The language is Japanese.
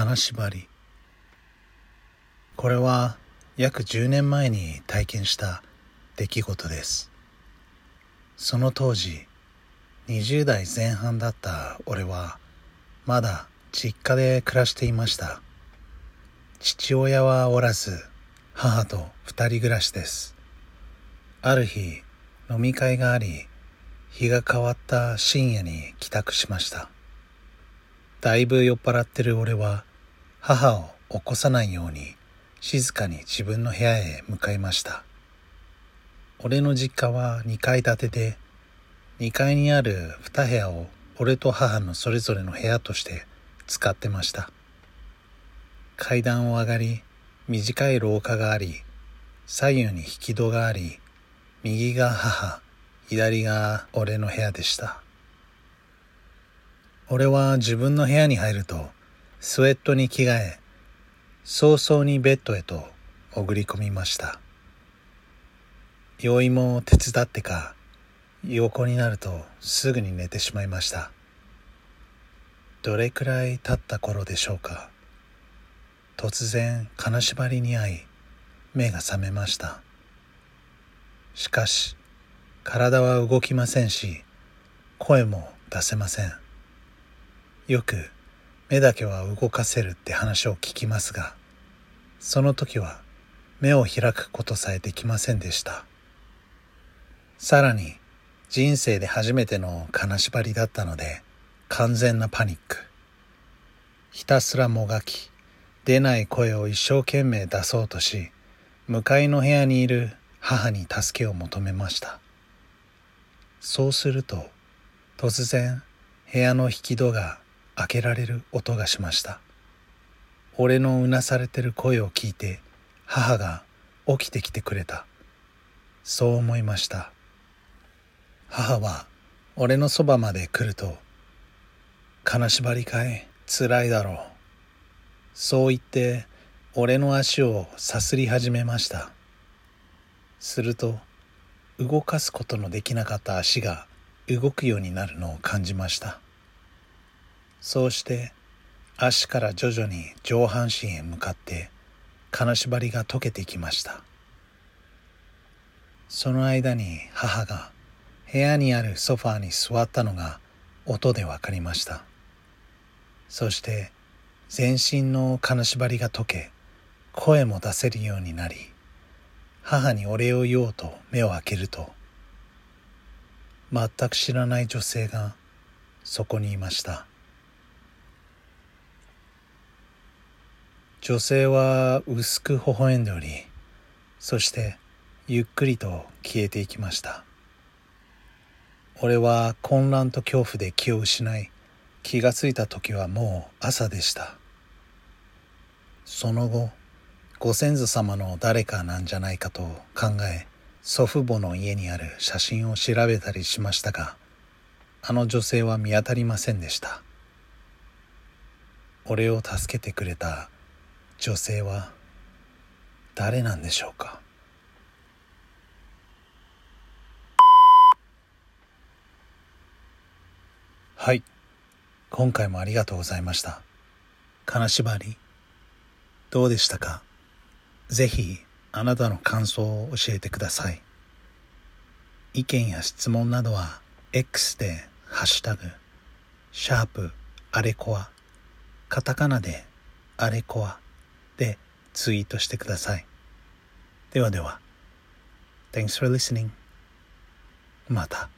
金縛り。これは約10年前に体験した出来事です。その当時20代前半だった俺はまだ実家で暮らしていました。父親はおらず母と二人暮らしです。ある日飲み会があり日が変わった深夜に帰宅しました。だいぶ酔っ払ってる俺は母を起こさないように静かに自分の部屋へ向かいました。俺の実家は2階建てで2階にある2部屋を俺と母のそれぞれの部屋として使ってました。階段を上がり短い廊下があり左右に引き戸があり右が母左が俺の部屋でした。俺は自分の部屋に入るとスウェットに着替え早々にベッドへと潜り込みました。用意も手伝ってか横になるとすぐに寝てしまいました。どれくらい経った頃でしょうか。突然金縛りに遭い目が覚めました。しかし体は動きませんし声も出せません。よく目だけは動かせるって話を聞きますがその時は目を開くことさえできませんでした。さらに人生で初めての金縛りだったので完全なパニック。ひたすらもがき出ない声を一生懸命出そうとし向かいの部屋にいる母に助けを求めました。そうすると突然部屋の引き戸が開けられる音がしました。俺のうなされてる声を聞いて母が起きてきてくれた。そう思いました。母は俺のそばまで来ると「金縛りかいつらいだろう」そう言って俺の足をさすり始めました。すると動かすことのできなかった足が動くようになるのを感じました。そうして足から徐々に上半身へ向かって金縛りが解けてきました。その間に母が部屋にあるソファーに座ったのが音で分かりました。そして全身の金縛りが解け声も出せるようになり母にお礼を言おうと目を開けると全く知らない女性がそこにいました。女性は薄く微笑んでおりそしてゆっくりと消えていきました。俺は混乱と恐怖で気を失い気がついた時はもう朝でした。その後ご先祖様の誰かなんじゃないかと考え祖父母の家にある写真を調べたりしましたがあの女性は見当たりませんでした。俺を助けてくれた女性は誰なんでしょうか？はい。今回もありがとうございました。金縛りどうでしたか？ぜひあなたの感想を教えてください。意見や質問などは X でハッシュタグシャープあれこわカタカナであれこわでツイートしてください。ではでは。Thanks for listening. また。